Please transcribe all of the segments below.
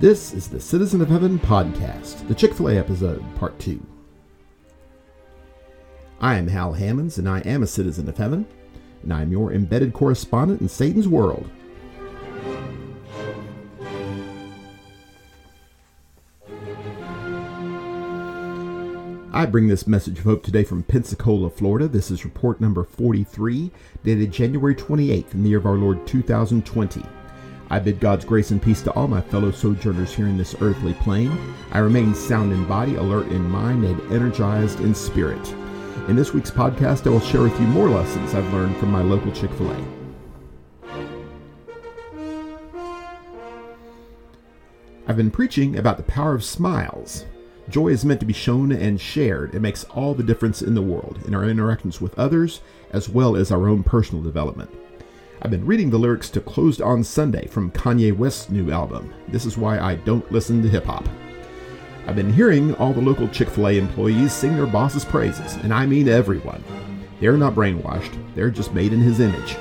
This is the Citizen of Heaven podcast, the Chick fil A episode, part two. I am Hal Hammonds, and I am a citizen of heaven, and I am your embedded correspondent in Satan's world. I bring this message of hope today from Pensacola, Florida. This is report number 43, dated January 28th in the year of our Lord 2020. I bid God's grace and peace to all my fellow sojourners here in this earthly plane. I remain sound in body, alert in mind, and energized in spirit. In this week's podcast, I will share with you more lessons I've learned from my local Chick fil A. I've been preaching about the power of smiles. Joy is meant to be shown and shared. It makes all the difference in the world, in our interactions with others, as well as our own personal development. I've been reading the lyrics to Closed on Sunday from Kanye West's new album. This is why I don't listen to hip hop. I've been hearing all the local Chick fil A employees sing their boss's praises, and I mean everyone. They're not brainwashed, they're just made in his image.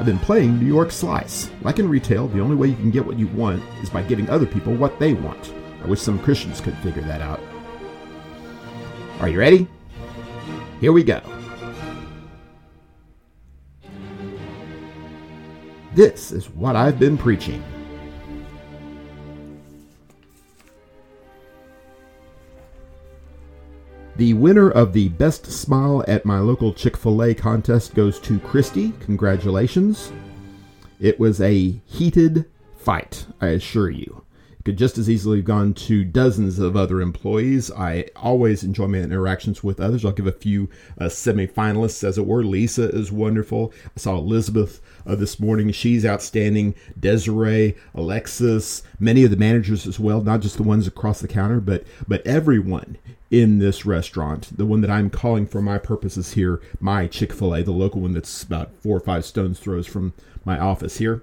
I've been playing New York Slice. Like in retail, the only way you can get what you want is by giving other people what they want. I wish some Christians could figure that out. Are you ready? Here we go. This is what I've been preaching. The winner of the Best Smile at my local Chick fil A contest goes to Christy. Congratulations. It was a heated fight, I assure you. Could just as easily have gone to dozens of other employees. I always enjoy my interactions with others. I'll give a few uh, semi-finalists, as it were. Lisa is wonderful. I saw Elizabeth uh, this morning. She's outstanding. Desiree, Alexis, many of the managers as well, not just the ones across the counter, but but everyone in this restaurant, the one that I'm calling for my purposes here, my Chick fil A, the local one that's about four or five stones throws from my office here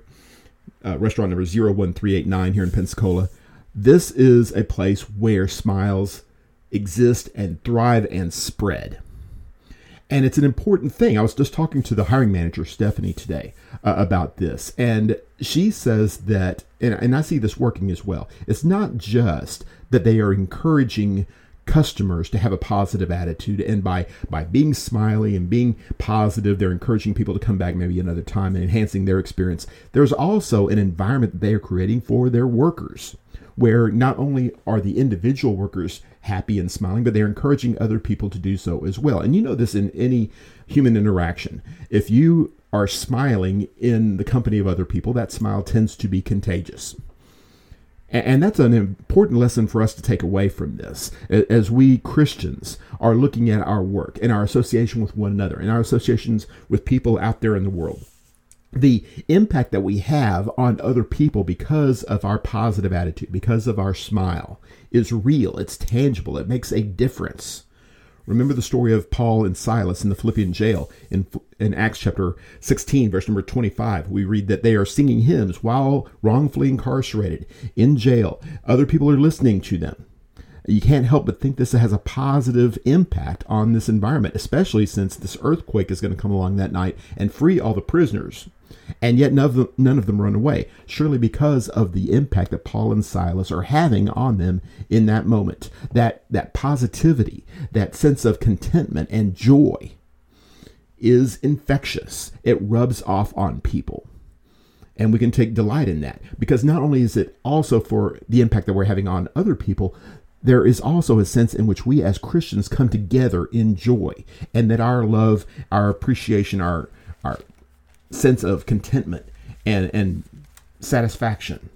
uh, restaurant number 01389 here in Pensacola. This is a place where smiles exist and thrive and spread. And it's an important thing. I was just talking to the hiring manager, Stephanie, today uh, about this. And she says that, and, and I see this working as well, it's not just that they are encouraging customers to have a positive attitude and by by being smiley and being positive they're encouraging people to come back maybe another time and enhancing their experience there's also an environment they are creating for their workers where not only are the individual workers happy and smiling but they're encouraging other people to do so as well. And you know this in any human interaction. If you are smiling in the company of other people that smile tends to be contagious. And that's an important lesson for us to take away from this. As we Christians are looking at our work and our association with one another and our associations with people out there in the world. The impact that we have on other people because of our positive attitude, because of our smile, is real, it's tangible, it makes a difference. Remember the story of Paul and Silas in the Philippian jail in, in Acts chapter 16, verse number 25. We read that they are singing hymns while wrongfully incarcerated in jail. Other people are listening to them. You can't help but think this has a positive impact on this environment, especially since this earthquake is going to come along that night and free all the prisoners and yet none of, them, none of them run away. Surely because of the impact that Paul and Silas are having on them in that moment. That, that positivity, that sense of contentment and joy is infectious. It rubs off on people. And we can take delight in that because not only is it also for the impact that we're having on other people, there is also a sense in which we as Christians come together in joy and that our love, our appreciation, our, our sense of contentment and, and satisfaction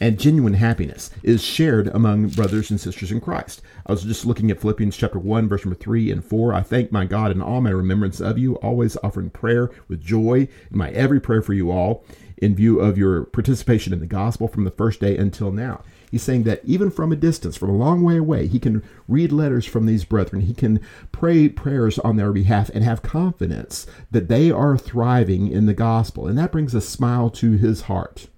and genuine happiness is shared among brothers and sisters in Christ. I was just looking at Philippians chapter 1, verse number 3 and 4. I thank my God in all my remembrance of you, always offering prayer with joy in my every prayer for you all, in view of your participation in the gospel from the first day until now. He's saying that even from a distance, from a long way away, he can read letters from these brethren. He can pray prayers on their behalf and have confidence that they are thriving in the gospel. And that brings a smile to his heart.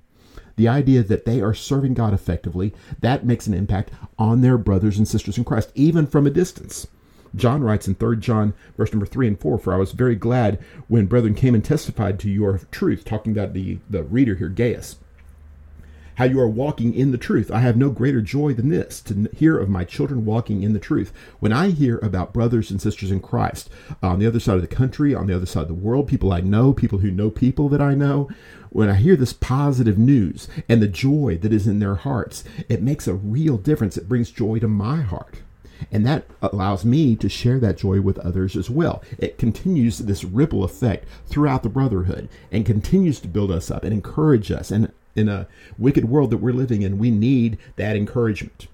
The idea that they are serving God effectively, that makes an impact on their brothers and sisters in Christ, even from a distance. John writes in 3 John, verse number 3 and 4, For I was very glad when brethren came and testified to your truth, talking about the, the reader here, Gaius how you are walking in the truth. I have no greater joy than this to hear of my children walking in the truth. When I hear about brothers and sisters in Christ on the other side of the country, on the other side of the world, people I know, people who know people that I know, when I hear this positive news and the joy that is in their hearts, it makes a real difference. It brings joy to my heart. And that allows me to share that joy with others as well. It continues this ripple effect throughout the brotherhood and continues to build us up and encourage us. And in a wicked world that we're living in, we need that encouragement.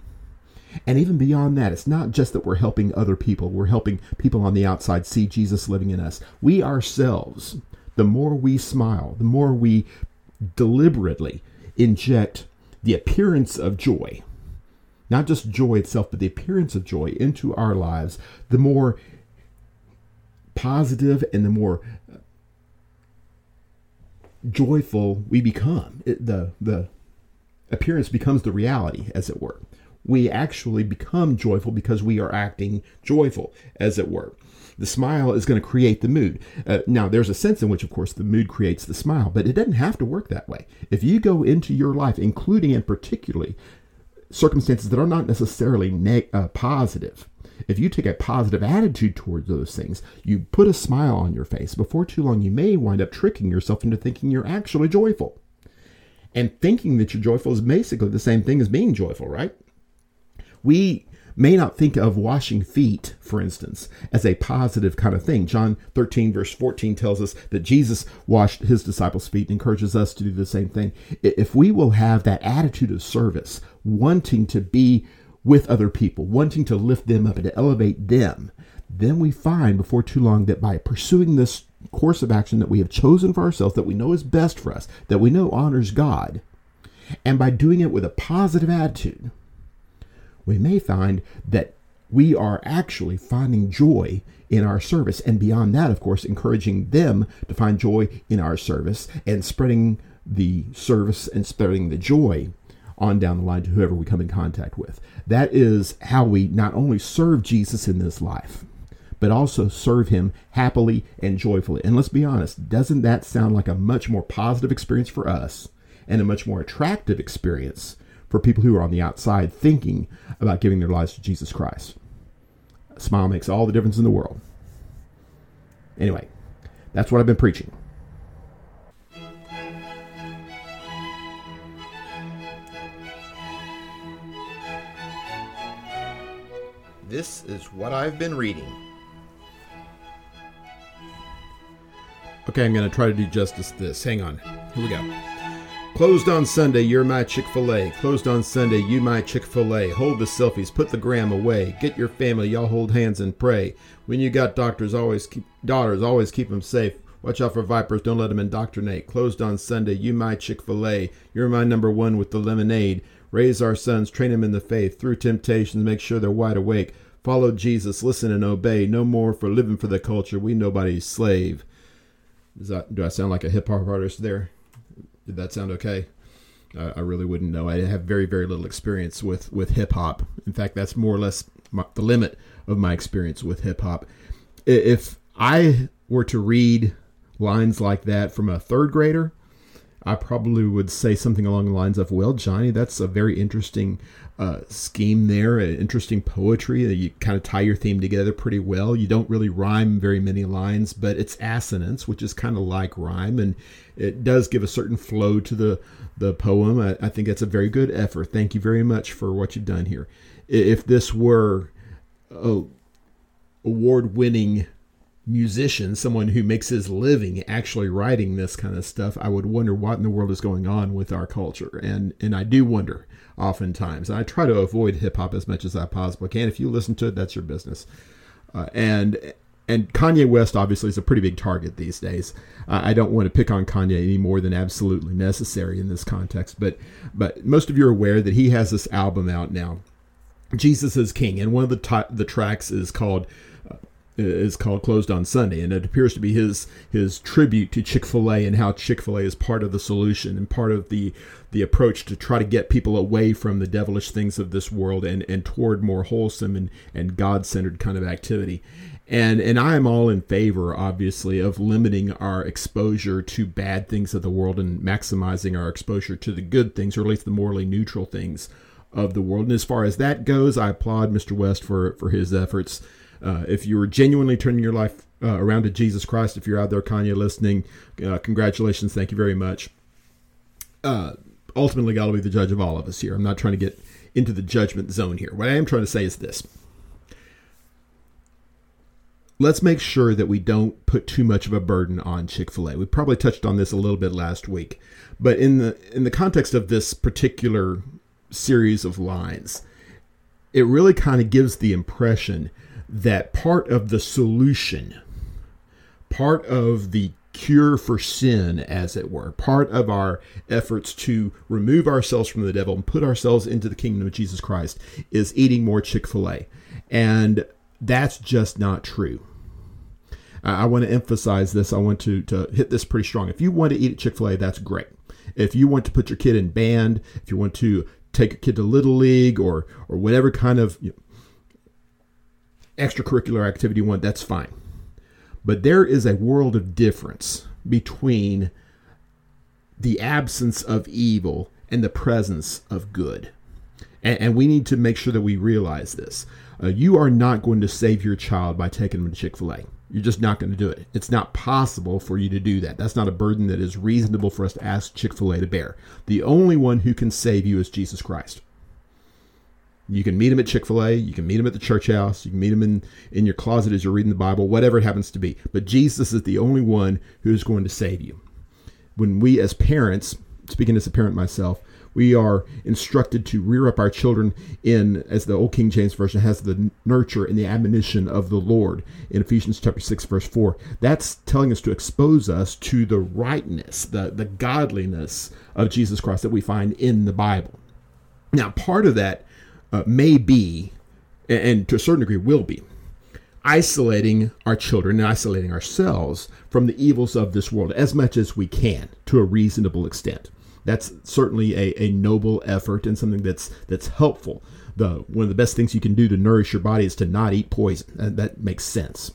And even beyond that, it's not just that we're helping other people, we're helping people on the outside see Jesus living in us. We ourselves, the more we smile, the more we deliberately inject the appearance of joy, not just joy itself, but the appearance of joy into our lives, the more positive and the more joyful we become. It, the the appearance becomes the reality, as it were. We actually become joyful because we are acting joyful, as it were. The smile is going to create the mood. Uh, now, there's a sense in which, of course, the mood creates the smile, but it doesn't have to work that way. If you go into your life, including and particularly circumstances that are not necessarily uh, positive, if you take a positive attitude towards those things, you put a smile on your face, before too long, you may wind up tricking yourself into thinking you're actually joyful. And thinking that you're joyful is basically the same thing as being joyful, right? We may not think of washing feet, for instance, as a positive kind of thing. John 13, verse 14 tells us that Jesus washed his disciples' feet and encourages us to do the same thing. If we will have that attitude of service, wanting to be with other people, wanting to lift them up and to elevate them, then we find before too long that by pursuing this course of action that we have chosen for ourselves, that we know is best for us, that we know honors God, and by doing it with a positive attitude, we may find that we are actually finding joy in our service. And beyond that, of course, encouraging them to find joy in our service and spreading the service and spreading the joy on down the line to whoever we come in contact with. That is how we not only serve Jesus in this life, but also serve him happily and joyfully. And let's be honest, doesn't that sound like a much more positive experience for us and a much more attractive experience for people who are on the outside thinking about giving their lives to Jesus Christ? A smile makes all the difference in the world. Anyway, that's what I've been preaching. This is what I've been reading. Okay, I'm going to try to do justice to this. Hang on. Here we go. Closed on Sunday, you're my Chick fil A. Closed on Sunday, you my Chick fil A. Hold the selfies, put the gram away. Get your family, y'all hold hands and pray. When you got doctors, always keep daughters, always keep them safe. Watch out for vipers, don't let them indoctrinate. Closed on Sunday, you my Chick fil A. You're my number one with the lemonade. Raise our sons, train them in the faith. Through temptations, make sure they're wide awake. Follow Jesus, listen and obey. No more for living for the culture. We nobody's slave. That, do I sound like a hip hop artist there? Did that sound okay? I really wouldn't know. I have very, very little experience with, with hip hop. In fact, that's more or less my, the limit of my experience with hip hop. If I were to read lines like that from a third grader, I probably would say something along the lines of, "Well, Johnny, that's a very interesting uh, scheme there, interesting poetry. You kind of tie your theme together pretty well. You don't really rhyme very many lines, but it's assonance, which is kind of like rhyme, and it does give a certain flow to the the poem. I, I think it's a very good effort. Thank you very much for what you've done here. If this were a award-winning musician, someone who makes his living actually writing this kind of stuff, I would wonder what in the world is going on with our culture. And and I do wonder oftentimes. I try to avoid hip hop as much as I possibly can. If you listen to it, that's your business. Uh, and and Kanye West obviously is a pretty big target these days. Uh, I don't want to pick on Kanye any more than absolutely necessary in this context, but but most of you are aware that he has this album out now, Jesus is King, and one of the t- the tracks is called is called Closed on Sunday, and it appears to be his his tribute to Chick Fil A and how Chick Fil A is part of the solution and part of the the approach to try to get people away from the devilish things of this world and and toward more wholesome and and God centered kind of activity. And and I am all in favor, obviously, of limiting our exposure to bad things of the world and maximizing our exposure to the good things, or at least the morally neutral things of the world. And as far as that goes, I applaud Mr. West for for his efforts uh, if you are genuinely turning your life uh, around to Jesus Christ, if you're out there, Kanye, listening, uh, congratulations. Thank you very much. Uh, ultimately, God will be the judge of all of us here. I'm not trying to get into the judgment zone here. What I am trying to say is this. Let's make sure that we don't put too much of a burden on Chick-fil-A. We probably touched on this a little bit last week, but in the in the context of this particular series of lines, it really kind of gives the impression that part of the solution, part of the cure for sin, as it were, part of our efforts to remove ourselves from the devil and put ourselves into the kingdom of Jesus Christ is eating more Chick fil A. And that's just not true. I want to emphasize this. I want to, to hit this pretty strong. If you want to eat at Chick fil A, that's great. If you want to put your kid in band, if you want to take a kid to Little League or, or whatever kind of you know, extracurricular activity one, that's fine. But there is a world of difference between the absence of evil and the presence of good. And, and we need to make sure that we realize this. Uh, you are not going to save your child by taking them to Chick fil A. You're just not going to do it. It's not possible for you to do that. That's not a burden that is reasonable for us to ask Chick fil A to bear. The only one who can save you is Jesus Christ. You can meet him at Chick fil A. You can meet him at the church house. You can meet him in, in your closet as you're reading the Bible, whatever it happens to be. But Jesus is the only one who is going to save you. When we, as parents, speaking as a parent myself, we are instructed to rear up our children in, as the Old King James Version has, the nurture and the admonition of the Lord in Ephesians chapter 6, verse 4. That's telling us to expose us to the rightness, the, the godliness of Jesus Christ that we find in the Bible. Now, part of that uh, may be, and to a certain degree will be, isolating our children and isolating ourselves from the evils of this world as much as we can to a reasonable extent. That's certainly a, a noble effort and something that's that's helpful. The one of the best things you can do to nourish your body is to not eat poison. That, that makes sense.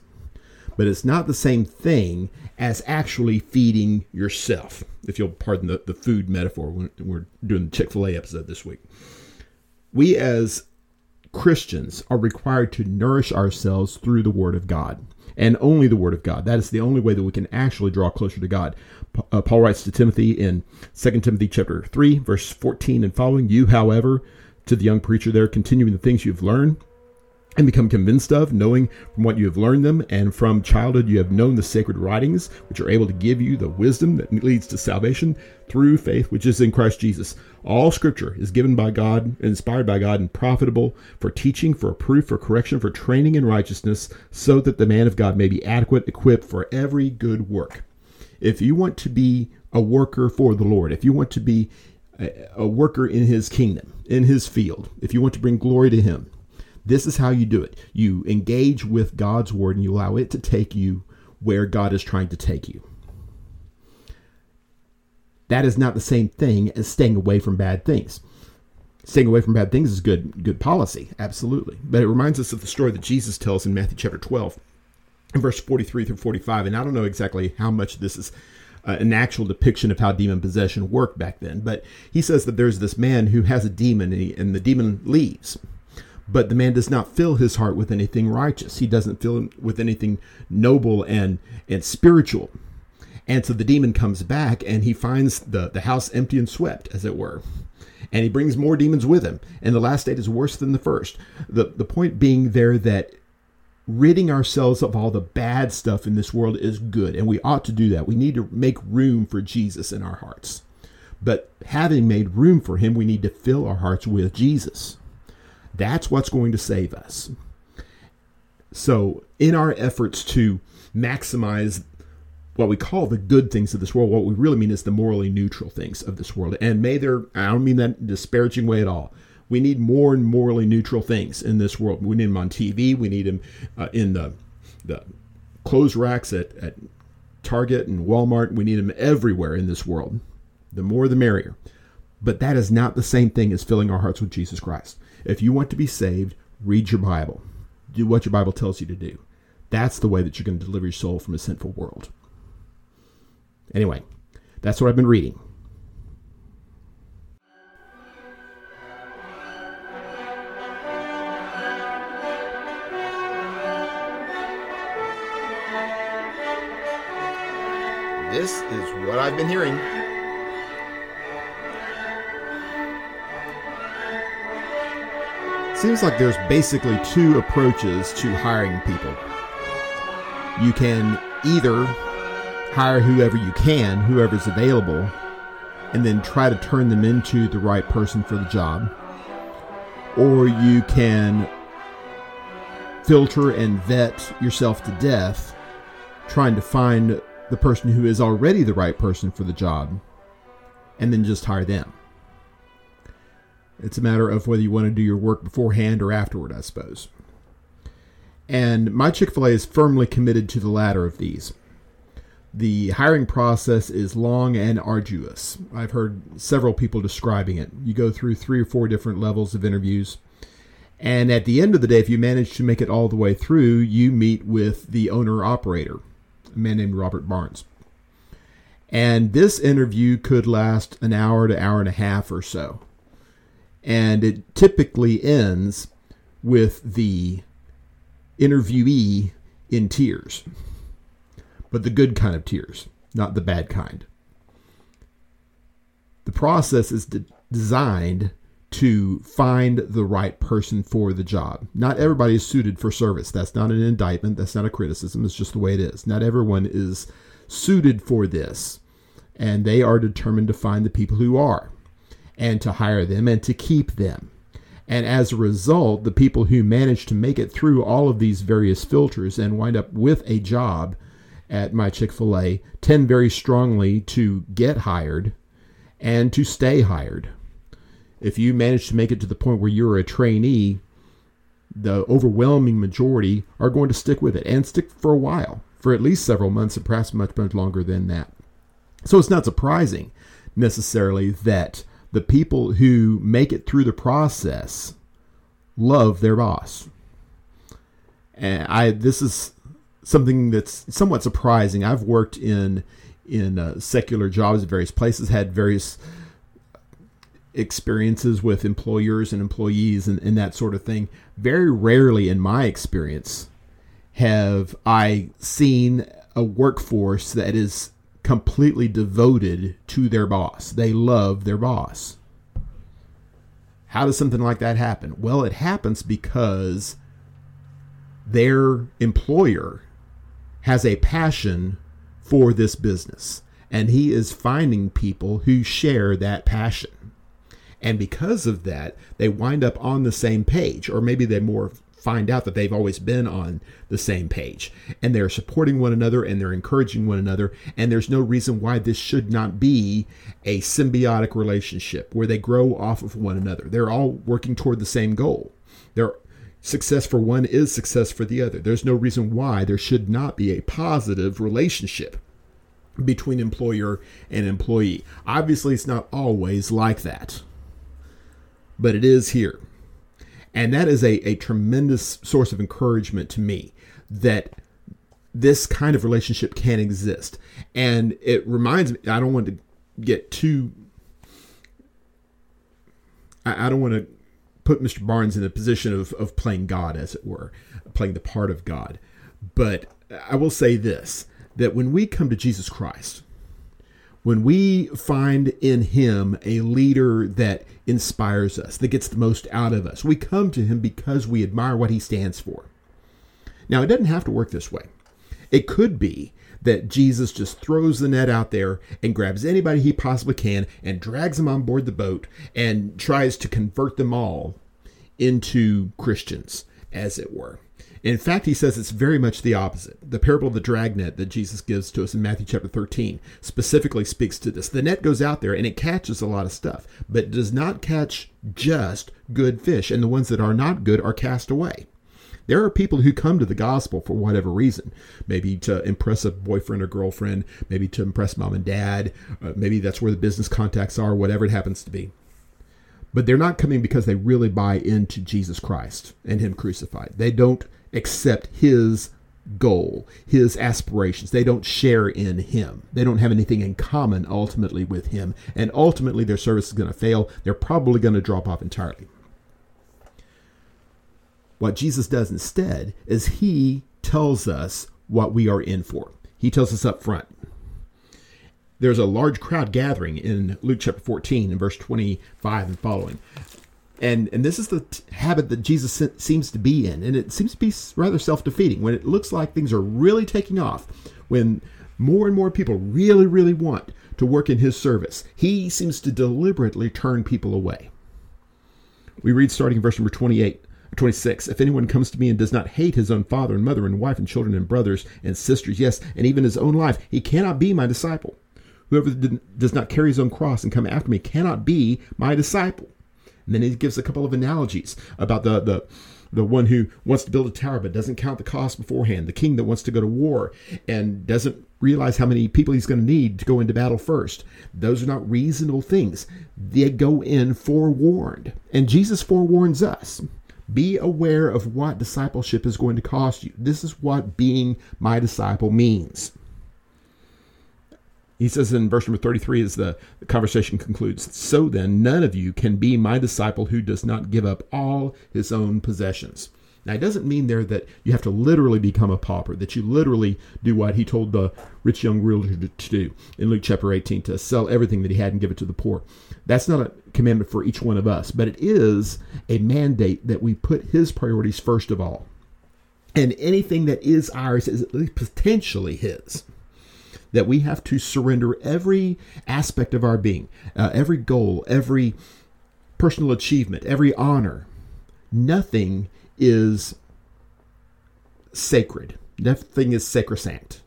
But it's not the same thing as actually feeding yourself, if you'll pardon the, the food metaphor we're doing the Chick fil A episode this week we as Christians are required to nourish ourselves through the Word of God and only the Word of God. That is the only way that we can actually draw closer to God. Uh, Paul writes to Timothy in 2 Timothy chapter 3, verse 14 and following, You, however, to the young preacher there, continuing the things you've learned and become convinced of, knowing from what you have learned them, and from childhood you have known the sacred writings, which are able to give you the wisdom that leads to salvation through faith, which is in Christ Jesus. All scripture is given by God, inspired by God, and profitable for teaching, for proof, for correction, for training in righteousness, so that the man of God may be adequate, equipped for every good work. If you want to be a worker for the Lord, if you want to be a worker in his kingdom, in his field, if you want to bring glory to him, this is how you do it. You engage with God's word and you allow it to take you where God is trying to take you. That is not the same thing as staying away from bad things. Staying away from bad things is good good policy, absolutely. But it reminds us of the story that Jesus tells in Matthew chapter 12, in verse 43 through 45. And I don't know exactly how much this is uh, an actual depiction of how demon possession worked back then. But he says that there's this man who has a demon and, he, and the demon leaves. But the man does not fill his heart with anything righteous. He doesn't fill it with anything noble and, and spiritual. And so the demon comes back and he finds the, the house empty and swept, as it were. And he brings more demons with him. And the last state is worse than the first. The, the point being there that ridding ourselves of all the bad stuff in this world is good. And we ought to do that. We need to make room for Jesus in our hearts. But having made room for him, we need to fill our hearts with Jesus. That's what's going to save us. So, in our efforts to maximize what we call the good things of this world, what we really mean is the morally neutral things of this world. And may there, I don't mean that in disparaging way at all. We need more and morally neutral things in this world. We need them on TV. We need them uh, in the the clothes racks at, at Target and Walmart. We need them everywhere in this world. The more the merrier. But that is not the same thing as filling our hearts with Jesus Christ. If you want to be saved, read your Bible. Do what your Bible tells you to do. That's the way that you're going to deliver your soul from a sinful world. Anyway, that's what I've been reading. This is what I've been hearing. Seems like there's basically two approaches to hiring people. You can either hire whoever you can, whoever's available, and then try to turn them into the right person for the job. Or you can filter and vet yourself to death, trying to find the person who is already the right person for the job, and then just hire them. It's a matter of whether you want to do your work beforehand or afterward, I suppose. And my Chick fil A is firmly committed to the latter of these. The hiring process is long and arduous. I've heard several people describing it. You go through three or four different levels of interviews. And at the end of the day, if you manage to make it all the way through, you meet with the owner operator, a man named Robert Barnes. And this interview could last an hour to hour and a half or so and it typically ends with the interviewee in tears, but the good kind of tears, not the bad kind. The process is de- designed to find the right person for the job. Not everybody is suited for service. That's not an indictment. That's not a criticism. It's just the way it is. Not everyone is suited for this. And they are determined to find the people who are and to hire them and to keep them. And as a result, the people who manage to make it through all of these various filters and wind up with a job at my Chick fil A tend very strongly to get hired and to stay hired. If you manage to make it to the point where you're a trainee, the overwhelming majority are going to stick with it and stick for a while, for at least several months and perhaps much, much longer than that. So it's not surprising necessarily that the people who make it through the process love their boss. And I this is something that's somewhat surprising. I've worked in in uh, secular jobs at various places, had various experiences with employers and employees and, and that sort of thing. Very rarely, in my experience, have I seen a workforce that is completely devoted to their boss. They love their boss. How does something like that happen? Well, it happens because their employer has a passion for this business and he is finding people who share that passion. And because of that, they wind up on the same page, or maybe they more find out that they've always been on the same page. And they're supporting one another and they're encouraging one another. And there's no reason why this should not be a symbiotic relationship where they grow off of one another. They're all working toward the same goal. Their success for one is success for the other. There's no reason why there should not be a positive relationship between employer and employee. Obviously it's not always like that but it is here and that is a, a tremendous source of encouragement to me that this kind of relationship can exist. And it reminds me, I don't want to get too, I, don't want to put Mr. Barnes in a position of, of playing God, as it were, playing the part of God. But I will say this that when we come to Jesus Christ, when we find in him a leader that inspires us, that gets the most out of us, we come to him because we admire what he stands for. Now, it doesn't have to work this way. It could be that Jesus just throws the net out there and grabs anybody he possibly can and drags them on board the boat and tries to convert them all into Christians, as it were. In fact, he says it's very much the opposite. The parable of the dragnet that Jesus gives to us in Matthew chapter 13 specifically speaks to this. The net goes out there and it catches a lot of stuff, but it does not catch just good fish, and the ones that are not good are cast away. There are people who come to the gospel for whatever reason. Maybe to impress a boyfriend or girlfriend, maybe to impress mom and dad, uh, maybe that's where the business contacts are, whatever it happens to be. But they're not coming because they really buy into Jesus Christ and Him crucified. They don't accept His goal, His aspirations. They don't share in Him. They don't have anything in common ultimately with Him. And ultimately, their service is going to fail. They're probably going to drop off entirely. What Jesus does instead is he tells us what we are in for. He tells us up front. There's a large crowd gathering in Luke chapter 14 and verse 25 and following. And, and this is the t- habit that Jesus seems to be in. And it seems to be rather self defeating when it looks like things are really taking off, when more and more people really, really want to work in his service. He seems to deliberately turn people away. We read starting in verse number 28 26 If anyone comes to me and does not hate his own father and mother and wife and children and brothers and sisters, yes, and even his own life, he cannot be my disciple. Whoever does not carry his own cross and come after me cannot be my disciple. And then he gives a couple of analogies about the, the, the one who wants to build a tower but doesn't count the cost beforehand, the king that wants to go to war and doesn't realize how many people he's going to need to go into battle first. Those are not reasonable things. They go in forewarned. And Jesus forewarns us. Be aware of what discipleship is going to cost you. This is what being my disciple means. He says in verse number 33 as the, conversation concludes So then, none of you can be my disciple who does not give up all his own possessions. Now, it doesn't mean there that you have to literally become a pauper, that you literally do what he told the rich young ruler to do in Luke chapter 18 to sell everything that he had and give it to the poor. That's not a commandment for each one of us, but it is a mandate that we put his priorities first of all. And anything that is ours is potentially his. That we have to surrender every aspect of our being, uh, every goal, every personal achievement, every honor. Nothing is sacred. Nothing is sacrosanct.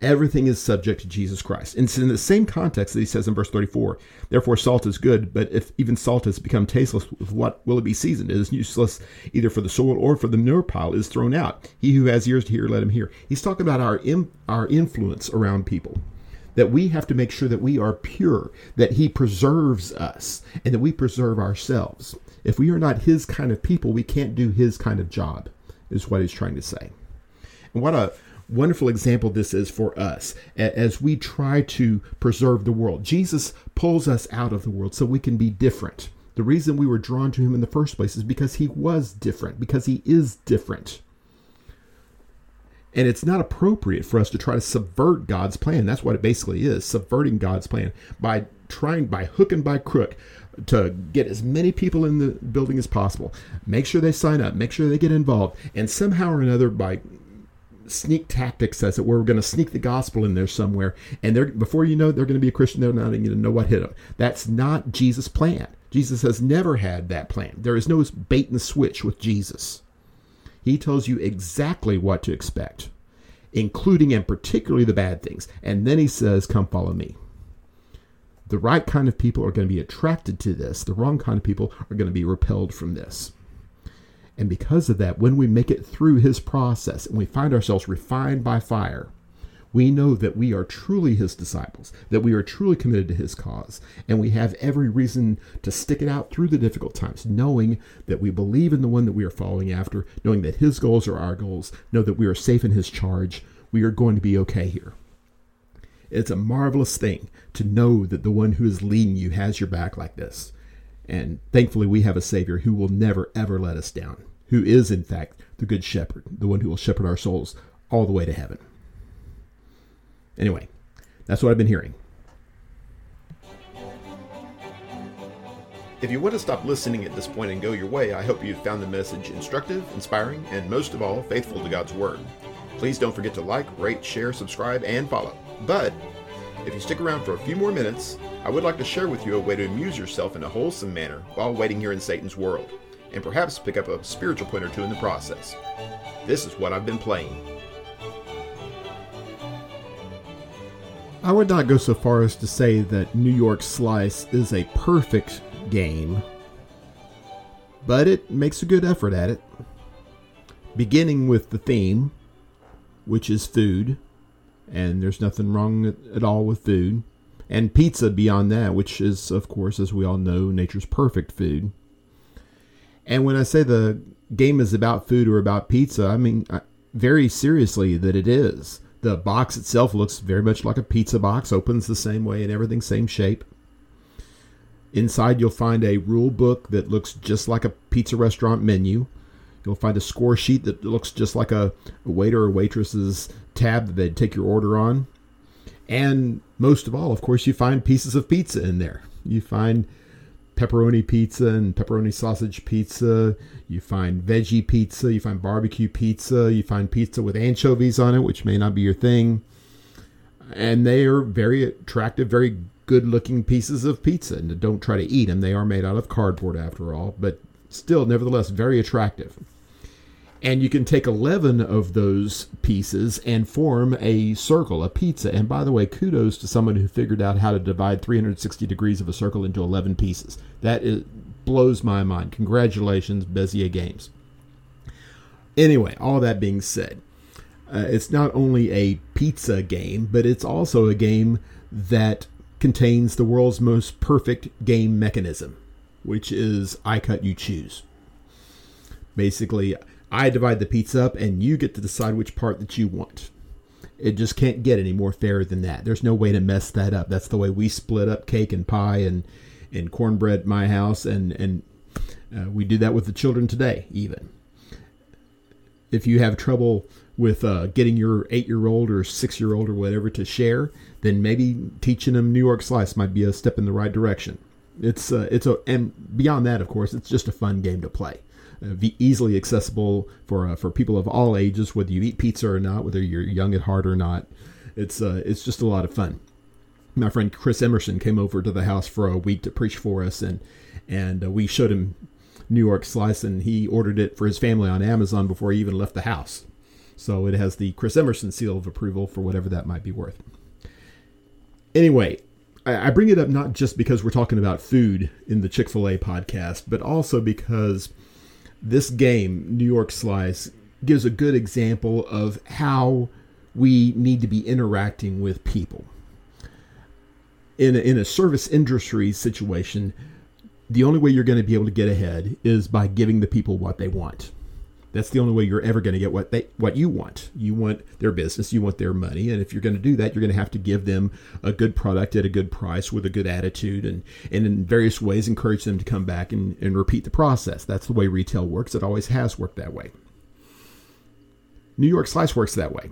Everything is subject to Jesus Christ. And it's in the same context that he says in verse 34 Therefore, salt is good, but if even salt has become tasteless, with what will it be seasoned? It is useless either for the soil or for the manure pile is thrown out. He who has ears to hear, let him hear. He's talking about our, our influence around people. That we have to make sure that we are pure, that He preserves us, and that we preserve ourselves. If we are not His kind of people, we can't do His kind of job, is what He's trying to say. And what a wonderful example this is for us as we try to preserve the world. Jesus pulls us out of the world so we can be different. The reason we were drawn to him in the first place is because he was different, because he is different. And it's not appropriate for us to try to subvert God's plan. That's what it basically is subverting God's plan by trying, by hook and by crook, to get as many people in the building as possible. Make sure they sign up, make sure they get involved, and somehow or another, by sneak tactics, as it were. We're going to sneak the gospel in there somewhere, and they're before you know, they're going to be a Christian. They're not even going to know what hit them. That's not Jesus' plan. Jesus has never had that plan. There is no bait and switch with Jesus. He tells you exactly what to expect, including and particularly the bad things, and then he says, "Come follow me." The right kind of people are going to be attracted to this. The wrong kind of people are going to be repelled from this. And because of that, when we make it through his process and we find ourselves refined by fire, we know that we are truly his disciples, that we are truly committed to his cause, and we have every reason to stick it out through the difficult times, knowing that we believe in the one that we are following after, knowing that his goals are our goals, know that we are safe in his charge. We are going to be okay here. It's a marvelous thing to know that the one who is leading you has your back like this. And thankfully, we have a Savior who will never, ever let us down who is, in fact, the Good Shepherd, the one who will shepherd our souls all the way to heaven. Anyway, that's what I've been hearing. If you want to stop listening at this point and go your way, I hope you've found the message instructive, inspiring, and most of all, faithful to God's Word. Please don't forget to like, rate, share, subscribe, and follow. But if you stick around for a few more minutes, I would like to share with you a way to amuse yourself in a wholesome manner while waiting here in Satan's world and perhaps pick up a spiritual point or two in the process. This is what I've been playing. I would not go so far as to say that New York Slice is a perfect game, but it makes a good effort at it. beginning with the theme, which is food, and there's nothing wrong at all with food, and pizza beyond that, which is, of course, as we all know, nature's perfect food. And when I say the game is about food or about pizza, I mean very seriously that it is. The box itself looks very much like a pizza box, opens the same way and everything, same shape. Inside, you'll find a rule book that looks just like a pizza restaurant menu. You'll find a score sheet that looks just like a, waiter or waitress's tab that they'd take your order on. And most of all, of course, you find pieces of pizza in there. You find pepperoni pizza and pepperoni sausage pizza. You find veggie pizza. You find barbecue pizza. You find pizza with anchovies on it, which may not be your thing. And they are very attractive, very good looking pieces of pizza. And don't try to eat them. They are made out of cardboard after all, but still, nevertheless, very attractive. And you can take 11 of those pieces and form a circle, a pizza. And by the way, kudos to someone who figured out how to divide 360 degrees of a circle into 11 pieces. That is, blows my mind. Congratulations, Bezier Games. Anyway, all that being said, uh, it's not only a pizza game, but it's also a game that contains the world's most perfect game mechanism, which is I cut, you choose. Basically, I divide the pizza up, and you get to decide which part that you want. It just can't get any more fair than that. There's no way to mess that up. That's the way we split up cake and pie and and cornbread my house, and and uh, we do that with the children today. Even if you have trouble with uh, getting your eight-year-old or six-year-old or whatever to share, then maybe teaching them New York Slice might be a step in the right direction. It's uh, it's a and beyond that, of course, it's just a fun game to play. Uh, easily accessible for uh, for people of all ages, whether you eat pizza or not, whether you're young at heart or not. It's uh, it's just a lot of fun. My friend Chris Emerson came over to the house for a week to preach for us, and and uh, we showed him New York Slice, and he ordered it for his family on Amazon before he even left the house. So it has the Chris Emerson seal of approval for whatever that might be worth. Anyway, I bring it up not just because we're talking about food in the Chick fil A podcast, but also because this game, New York Slice, gives a good example of how we need to be interacting with people. In a, in a service industry situation, the only way you're going to be able to get ahead is by giving the people what they want. That's the only way you're ever going to get what they what you want. You want their business, you want their money, and if you're going to do that, you're going to have to give them a good product at a good price with a good attitude, and and in various ways encourage them to come back and, and repeat the process. That's the way retail works. It always has worked that way. New York Slice works that way.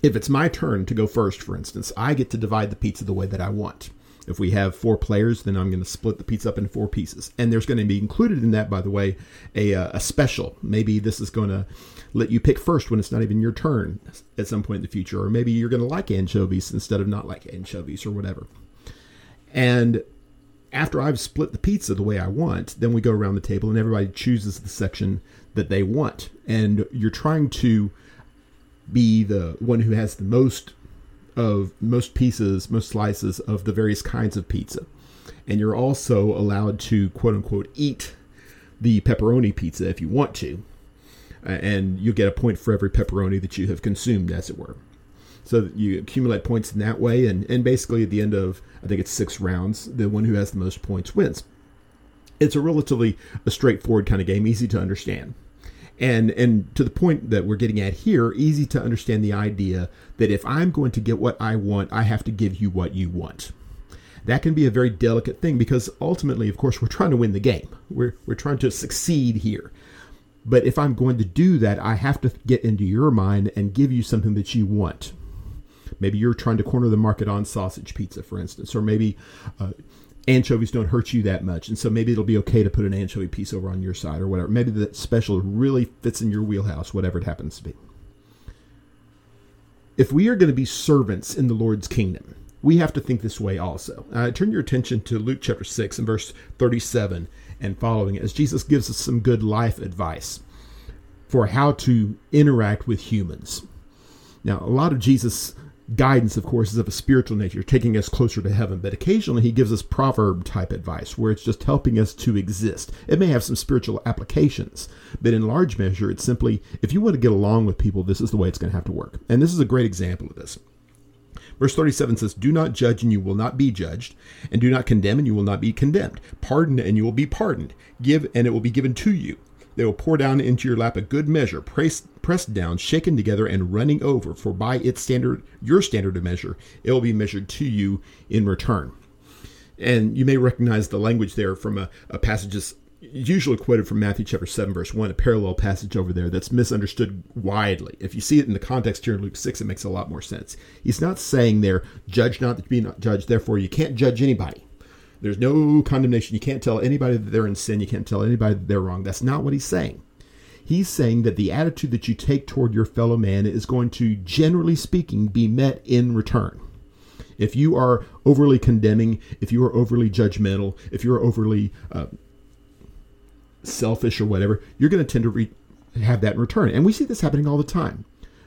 If it's my turn to go first, for instance, I get to divide the pizza the way that I want. If we have four players, then I'm going to split the pizza up into four pieces. And there's going to be included in that, by the way, a, uh, a special. Maybe this is going to let you pick first when it's not even your turn at some point in the future. Or maybe you're going to like anchovies instead of not like anchovies or whatever. And after I've split the pizza the way I want, then we go around the table and everybody chooses the section that they want. And you're trying to be the one who has the most of most pieces, most slices of the various kinds of pizza. And you're also allowed to quote unquote eat the pepperoni pizza if you want to. And you get a point for every pepperoni that you have consumed, as it were. So you accumulate points in that way, and, and basically at the end of I think it's six rounds, the one who has the most points wins. It's a relatively a straightforward kind of game, easy to understand and and to the point that we're getting at here easy to understand the idea that if i'm going to get what i want i have to give you what you want. That can be a very delicate thing because ultimately of course we're trying to win the game. We're, we're trying to succeed here. But if i'm going to do that i have to get into your mind and give you something that you want. Maybe you're trying to corner the market on sausage pizza for instance or maybe uh, anchovies don't hurt you that much, and so maybe it'll be okay to put an anchovy piece over on your side or whatever. Maybe that special really fits in your wheelhouse, whatever it happens to be. If we are going to be servants in the Lord's kingdom, we have to think this way also. Uh, turn your attention to Luke chapter 6 and verse 37 and following as Jesus gives us some good life advice for how to interact with humans. Now, a lot of Jesus' guidance, of course, is of a spiritual nature, taking us closer to heaven. But occasionally he gives us proverb type advice where it's just helping us to exist. It may have some spiritual applications, but in large measure, it's simply if you want to get along with people, this is the way it's going to have to work. And this is a great example of this. Verse 37 says, Do not judge, and you will not be judged. And do not condemn, and you will not be condemned. Pardon, and you will be pardoned. Give, and it will be given to you. They will pour down into your lap a good measure, pressed, pressed down, shaken together, and running over. For by its standard, your standard of measure, it will be measured to you in return. And you may recognize the language there from a, a passage usually quoted from Matthew chapter 7, verse 1, a parallel passage over there that's misunderstood widely. If you see it in the context here in Luke 6, it makes a lot more sense. He's not saying there, judge not that you be not judged, therefore you can't judge anybody. There's no condemnation. You can't tell anybody that they're in sin. You can't tell anybody that they're wrong. That's not what he's saying. He's saying that the attitude that you take toward your fellow man is going to, generally speaking, be met in return. If you are overly condemning, if you are overly judgmental, if you're overly uh, selfish or whatever, you're going to tend to re- have that in return. And we see this happening all the time.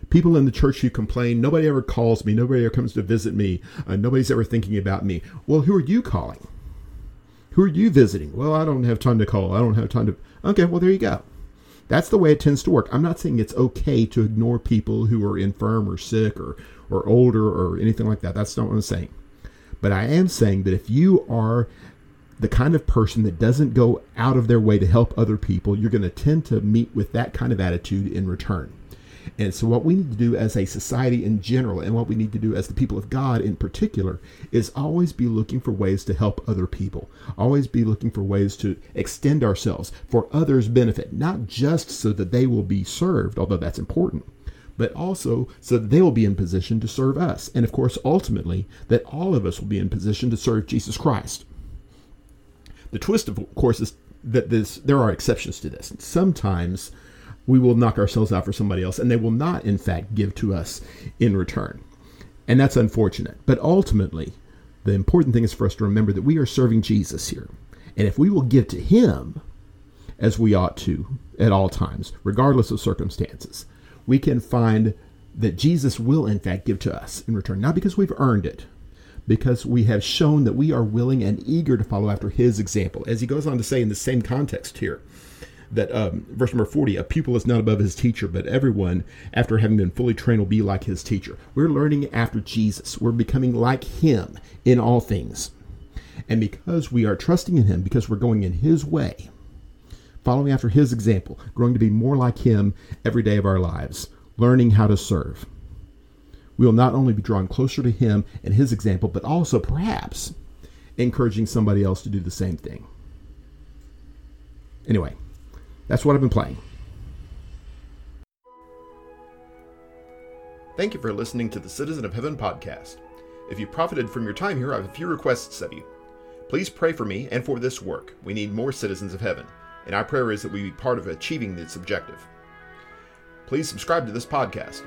People in the church who complain, nobody ever calls me, nobody ever comes to visit me, uh, nobody's ever thinking about me. Well, who are you calling? Who are you visiting? Well, I don't have time to call. I don't have time to. Okay, well, there you go. That's the way it tends to work. I'm not saying it's okay to ignore people who are infirm or sick or, or older or anything like that. That's not what I'm saying. But I am saying that if you are the kind of person that doesn't go out of their way to help other people, you're going to tend to meet with that kind of attitude in return. And so, what we need to do as a society in general, and what we need to do as the people of God in particular, is always be looking for ways to help other people. Always be looking for ways to extend ourselves for others' benefit, not just so that they will be served, although that's important, but also so that they will be in position to serve us. And of course, ultimately, that all of us will be in position to serve Jesus Christ. The twist, of course, is that this there are exceptions to this. Sometimes we will knock ourselves out for somebody else, and they will not, in fact, give to us in return. And that's unfortunate. But ultimately, the important thing is for us to remember that we are serving Jesus here. And if we will give to Him as we ought to at all times, regardless of circumstances, we can find that Jesus will, in fact, give to us in return. Not because we've earned it, because we have shown that we are willing and eager to follow after his example. As he goes on to say in the same context here, that um, verse number 40 a pupil is not above his teacher but everyone after having been fully trained will be like his teacher. We're learning after jesus. We're becoming like him in all things. And because we are trusting in him because we're going in his way following after his example growing to be more like him every day of our lives learning how to serve we will not only be drawn closer to Him and His example, but also perhaps encouraging somebody else to do the same thing. Anyway, that's what I've been playing. Thank you for listening to the Citizen of Heaven podcast. If you profited from your time here, I have a few requests of you. Please pray for me and for this work. We need more citizens of heaven, and our prayer is that we be part of achieving this objective. Please subscribe to this podcast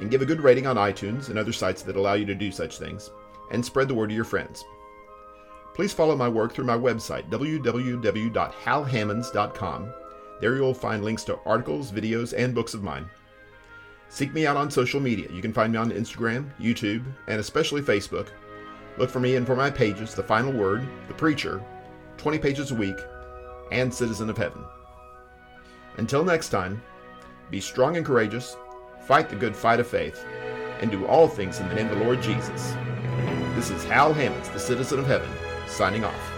and give a good rating on iTunes and other sites that allow you to do such things, and spread the word to your friends. Please follow my work through my website, www.halhammons.com. There you'll find links to articles, videos, and books of mine. Seek me out on social media. You can find me on Instagram, YouTube, and especially Facebook. Look for me and for my pages The Final Word, The Preacher, 20 Pages a Week, and Citizen of Heaven. Until next time, be strong and courageous fight the good fight of faith, and do all things in the name of the Lord Jesus. This is Hal Hammons, the citizen of heaven, signing off.